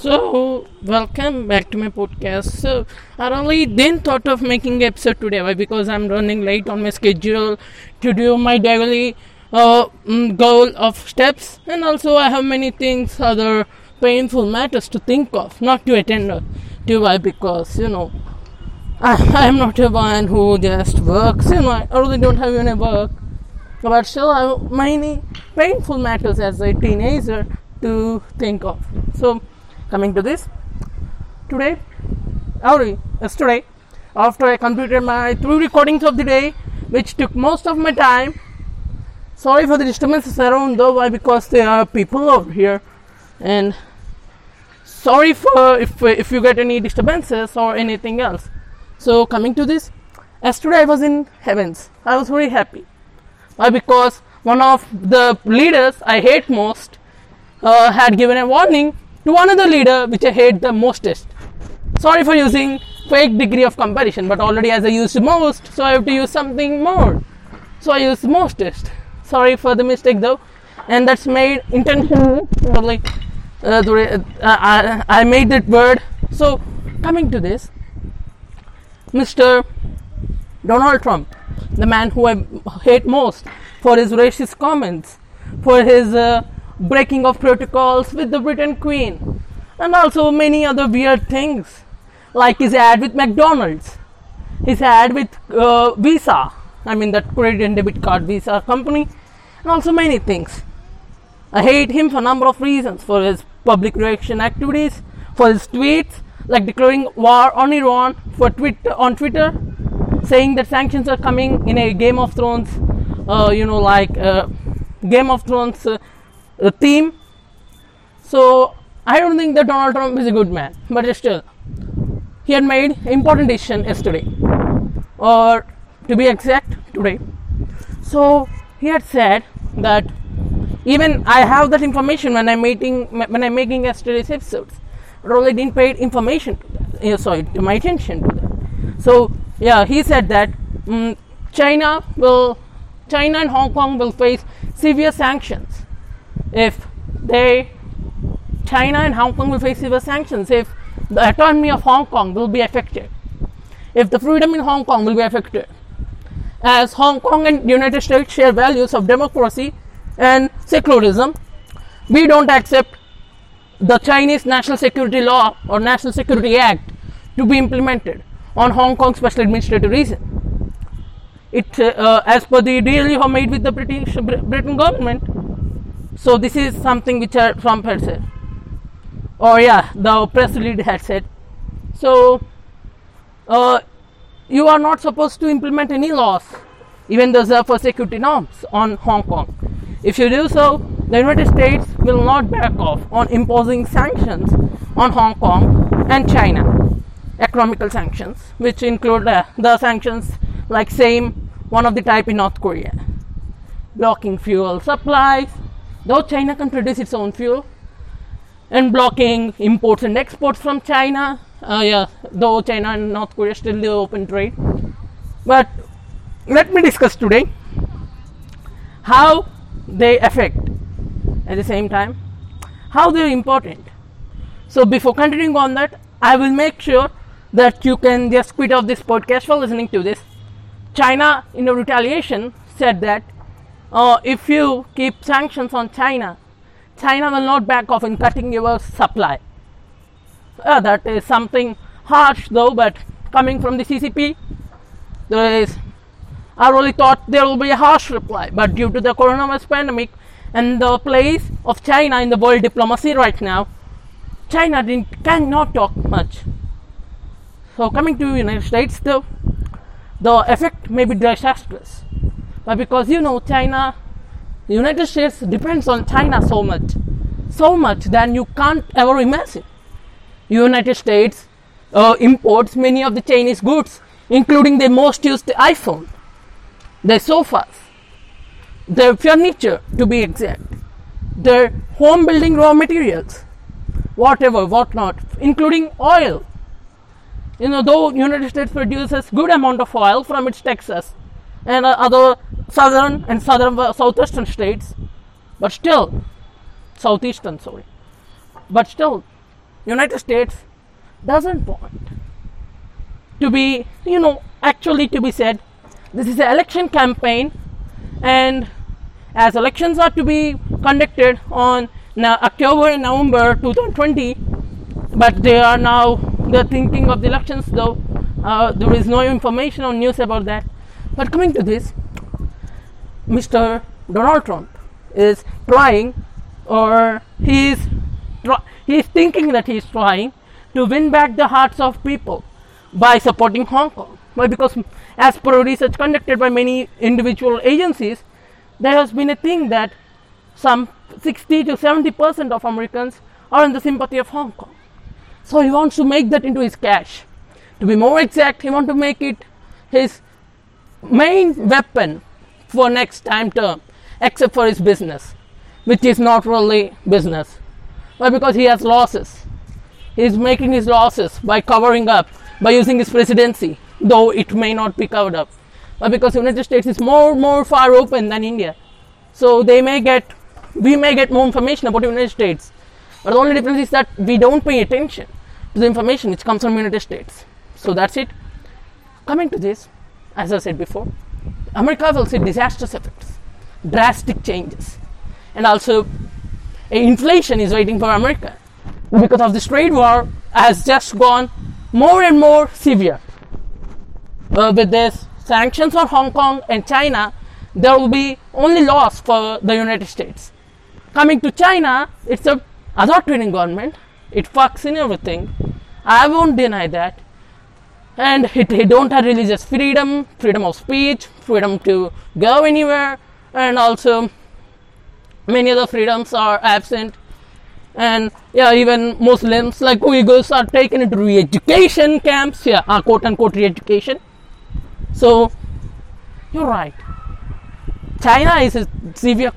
So, welcome back to my podcast. So, I then thought of making episode today why? because I'm running late on my schedule to do my daily uh, mm, goal of steps, and also I have many things, other painful matters to think of, not to attend to why because you know I am not a one who just works. You know, I really don't have any work, but still I have many painful matters as a teenager to think of. So coming to this. Today or yesterday after I completed my three recordings of the day which took most of my time. Sorry for the disturbances around though why? Because there are people over here. And sorry for if if you get any disturbances or anything else. So coming to this. Yesterday I was in heavens. I was very happy. Why? Because one of the leaders I hate most uh, had given a warning to another leader which I hate the mostest. Sorry for using fake degree of comparison, but already as I used most, so I have to use something more. So I use mostest. Sorry for the mistake though, and that's made intentionally. Probably, uh, uh, I, I made that word. So coming to this, Mr. Donald Trump, the man who I hate most for his racist comments, for his uh, breaking of protocols with the Britain Queen, and also many other weird things, like his ad with McDonald's, his ad with uh, Visa, I mean that credit and debit card Visa company, and also many things. I hate him for a number of reasons for his public reaction activities, for his tweets, like declaring war on Iran for Twitter on Twitter, saying that sanctions are coming in a Game of Thrones, uh, you know, like uh, Game of Thrones uh, the theme. So I don't think that Donald Trump is a good man, but still, he had made important decision yesterday, or to be exact, today. So he had said that even I have that information when I'm making when I'm making yesterday's episodes, but only didn't pay information to that. Sorry, to my attention to that. So yeah, he said that um, China will, China and Hong Kong will face severe sanctions if they China and Hong Kong will face severe sanctions if the autonomy of Hong Kong will be affected, if the freedom in Hong Kong will be affected, as Hong Kong and United States share values of democracy and secularism, we don't accept the Chinese National Security Law or National Security Act to be implemented on Hong Kong special administrative region. It, uh, as per the deal you have made with the British Britain government, so this is something which Trump had said. Oh yeah, the press lead had said. So uh, you are not supposed to implement any laws, even those are for security norms on Hong Kong. If you do so, the United States will not back off on imposing sanctions on Hong Kong and China, economical sanctions, which include uh, the sanctions like same one of the type in North Korea, blocking fuel supplies, though China can produce its own fuel and blocking imports and exports from China. Uh, yeah, though China and North Korea still do open trade. But let me discuss today how they affect at the same time, how they're important. So before continuing on that, I will make sure that you can just quit off this podcast for listening to this. China, in a retaliation, said that uh, if you keep sanctions on China, China will not back off in cutting your supply. Uh, that is something harsh though, but coming from the CCP, there is. I really thought there will be a harsh reply, but due to the coronavirus pandemic and the place of China in the world diplomacy right now, China did cannot talk much. So coming to United States, though, the effect may be disastrous but because you know China, the United States depends on China so much, so much that you can't ever imagine. United States uh, imports many of the Chinese goods, including the most used iPhone, their sofas, their furniture, to be exact, their home building raw materials, whatever, whatnot, including oil. You know, though United States produces good amount of oil from its Texas and uh, other southern and southern southwestern states, but still southeastern, sorry, but still United States doesn't want to be, you know, actually to be said, this is an election campaign, and as elections are to be conducted on October and November 2020, but they are now they're thinking of the elections though. Uh, there is no information or news about that. But coming to this, Mr. Donald Trump is trying, or he is he is thinking that he is trying to win back the hearts of people by supporting Hong Kong. Why? Because as per research conducted by many individual agencies, there has been a thing that some 60 to 70 percent of Americans are in the sympathy of Hong Kong. So he wants to make that into his cash. To be more exact, he wants to make it his main weapon for next time term, except for his business, which is not really business. Why? Because he has losses. He is making his losses by covering up, by using his presidency, though it may not be covered up. But because United States is more more far open than India, so they may get we may get more information about United States. But the only difference is that we don't pay attention to the information which comes from United States. So that's it. Coming to this, as I said before, America will see disastrous effects, drastic changes, and also inflation is waiting for America because of this trade war has just gone more and more severe. Uh, with this sanctions on Hong Kong and China, there will be only loss for the United States. Coming to China, it's a authoritarian government. It fucks in everything. I won't deny that. And it don't have religious freedom, freedom of speech, freedom to go anywhere, and also many other freedoms are absent. And yeah, even Muslims like Uyghurs are taken into re-education camps. Yeah, uh, quote unquote re-education. So you're right. China is a severe.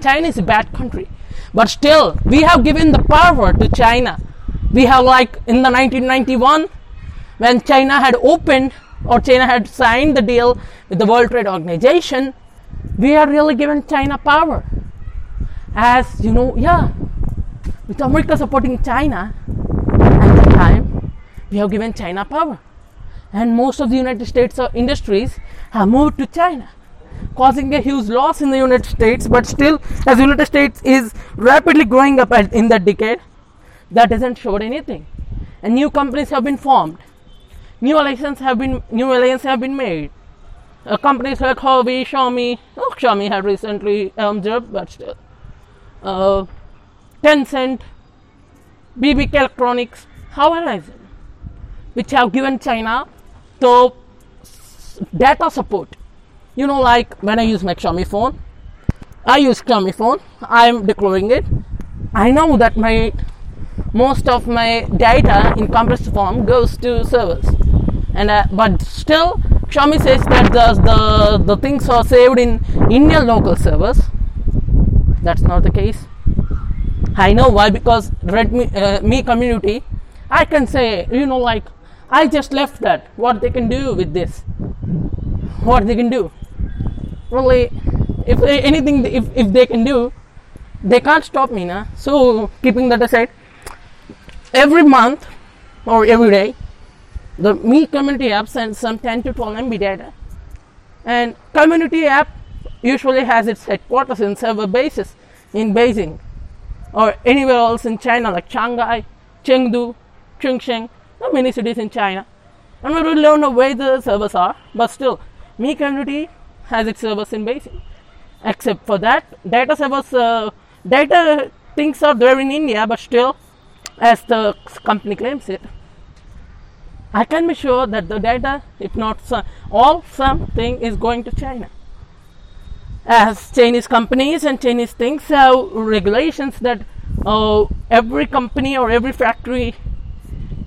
China is a bad country, but still we have given the power to China. We have like in the 1991 when China had opened or China had signed the deal with the World Trade Organization. We have really given China power. As you know, yeah, with America supporting China at the time, we have given China power. And most of the United States uh, industries have moved to China causing a huge loss in the United States. But still, as United States is rapidly growing up in that decade, that doesn't show anything. And new companies have been formed. New alliances have been new alliances have been made. Uh, companies like Huawei, Xiaomi, oh, Xiaomi had recently observed, but still. Uh, Tencent, BBK Electronics, Horizon, which have given China the data support. You know like when I use my Xiaomi phone I use Xiaomi phone. I'm declaring it. I know that my most of my data in compressed form goes to servers and uh, but still Xiaomi says that the, the the things are saved in Indian local servers. That's not the case. I know why because Redmi uh, community I can say you know like I just left that. What they can do with this? What they can do? Really if anything if, if they can do they can't stop me now so keeping that aside every month or every day the Mi Community app sends some 10 to 12 mb data and community app usually has its headquarters in server bases in beijing or anywhere else in china like shanghai chengdu chongqing not many cities in china and we really don't know where the servers are but still Mi Community has its servers in Beijing. Except for that, data servers, uh, data things are there in India, but still, as the company claims it, I can be sure that the data, if not some, all something, is going to China. As Chinese companies and Chinese things have regulations that uh, every company or every factory,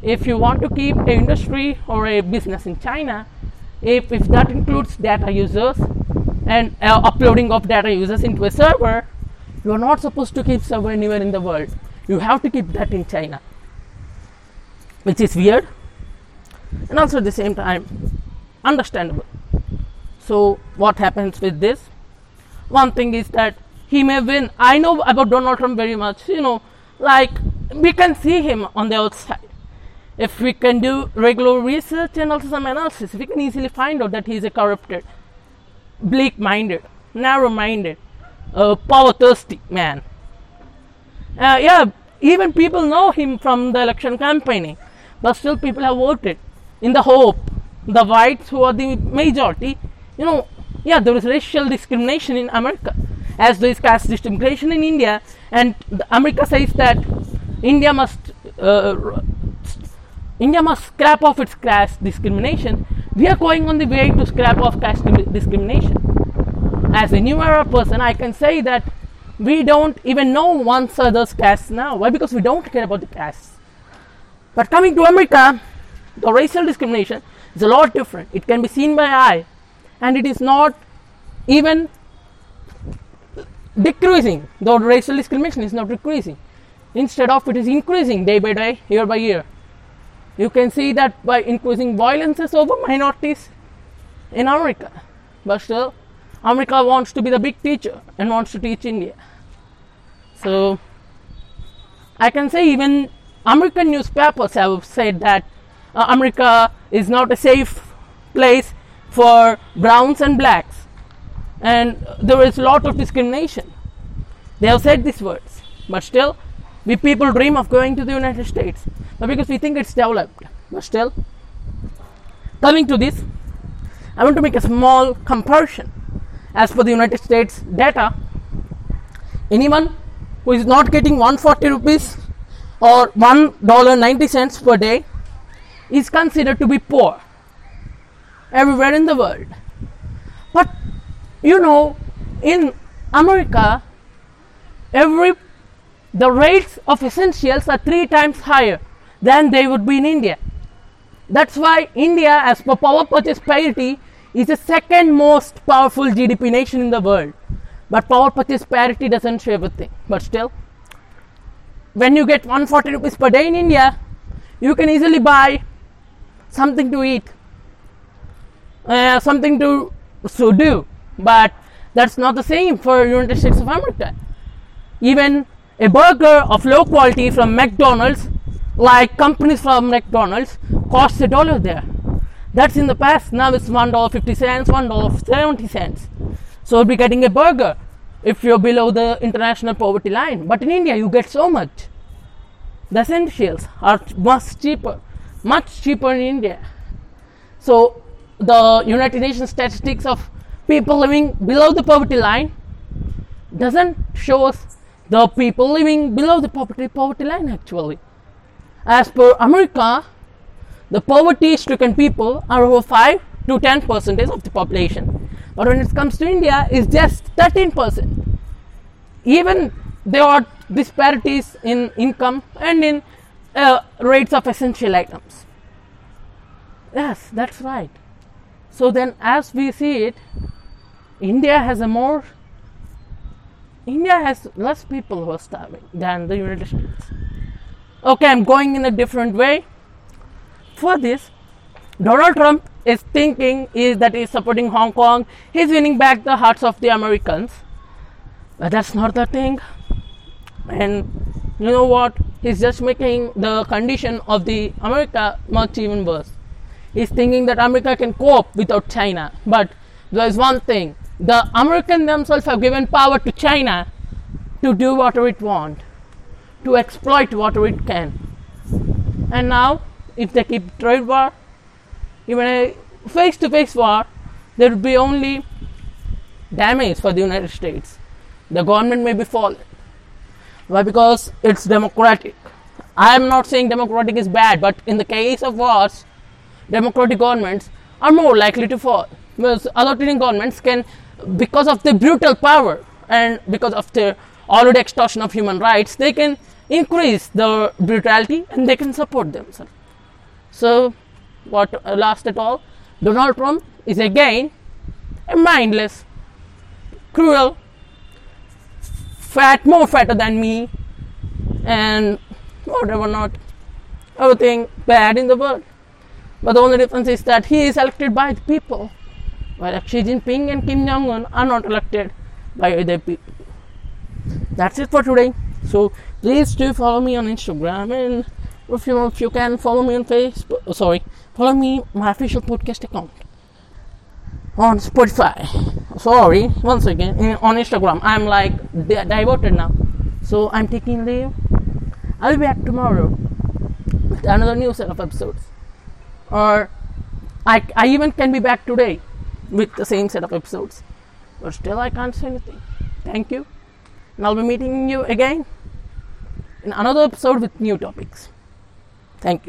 if you want to keep a industry or a business in China, if, if that includes data users and uh, uploading of data users into a server you are not supposed to keep server anywhere in the world. You have to keep that in china. Which is weird and also at the same time understandable so what happens with this one thing is that he may win i know about donald trump very much you know like we can see him on the outside. If we can do regular research and also some analysis, we can easily find out that he is a corrupted, bleak minded, narrow minded, uh, power thirsty man. Uh, yeah, even people know him from the election campaigning, but still people have voted in the hope the whites who are the majority, you know, yeah, there is racial discrimination in America, as there is caste discrimination in India, and America says that India must uh, India must scrap off its caste discrimination. We are going on the way to scrap off caste discrimination. As a new era person, I can say that we don't even know one other's caste now. Why? Because we don't care about the caste. But coming to America, the racial discrimination is a lot different. It can be seen by eye, and it is not even decreasing. The racial discrimination is not decreasing. Instead of it is increasing day by day, year by year. You can see that by increasing violences over minorities in America. But still, America wants to be the big teacher and wants to teach India. So, I can say even American newspapers have said that uh, America is not a safe place for browns and blacks, and there is a lot of discrimination. They have said these words, but still, we people dream of going to the United States, but because we think it's developed. But still, coming to this, I want to make a small comparison. As per the United States data, anyone who is not getting 140 rupees or $1.90 per day is considered to be poor everywhere in the world. But you know, in America, every the rates of essentials are three times higher than they would be in India. That's why India, as per power purchase parity, is the second most powerful GDP nation in the world. But power purchase parity doesn't show everything. But still, when you get 140 rupees per day in India, you can easily buy something to eat, uh, something to so do. But that's not the same for United States of America. Even a burger of low quality from McDonald's, like companies from McDonald's, costs a dollar there. That's in the past. Now it's one dollar fifty cents, one dollar seventy cents. So you'll be getting a burger if you're below the international poverty line. But in India, you get so much. The essentials are much cheaper much cheaper in India. So the United Nations statistics of people living below the poverty line doesn't show us the people living below the poverty poverty line actually. As per America, the poverty stricken people are over 5 to 10 percent of the population. But when it comes to India, it's just 13 percent. Even there are disparities in income and in uh, rates of essential items. Yes, that's right. So then, as we see it, India has a more India has less people who are starving than the United States. Okay, I'm going in a different way. For this, Donald Trump is thinking is that he's supporting Hong Kong. He's winning back the hearts of the Americans. But that's not the thing. And you know what? He's just making the condition of the America much even worse. He's thinking that America can cope without China. But there is one thing: the Americans themselves have given power to China to do whatever it wants, to exploit whatever it can. And now, if they keep trade war, even a face-to-face war, there will be only damage for the United States. The government may be fallen why? Because it's democratic. I am not saying democratic is bad, but in the case of wars, democratic governments are more likely to fall. Whereas authoritarian governments can, because of the brutal power and because of the already extortion of human rights, they can increase the brutality and they can support themselves. So, what uh, last at all, Donald Trump is again a mindless, cruel, fat, more fatter than me, and whatever not, everything bad in the world. But the only difference is that he is elected by the people, while Xi Jinping and Kim Jong Un are not elected by the people. That's it for today. So please do follow me on Instagram and if you if you can follow me on Facebook. Oh, sorry, follow me my official podcast account on Spotify. Sorry, once again in, on Instagram. I'm like di- diverted now, so I'm taking leave. I'll be back tomorrow with another new set of episodes, or I I even can be back today with the same set of episodes, but still I can't say anything. Thank you, and I'll be meeting you again in another episode with new topics. Thank you.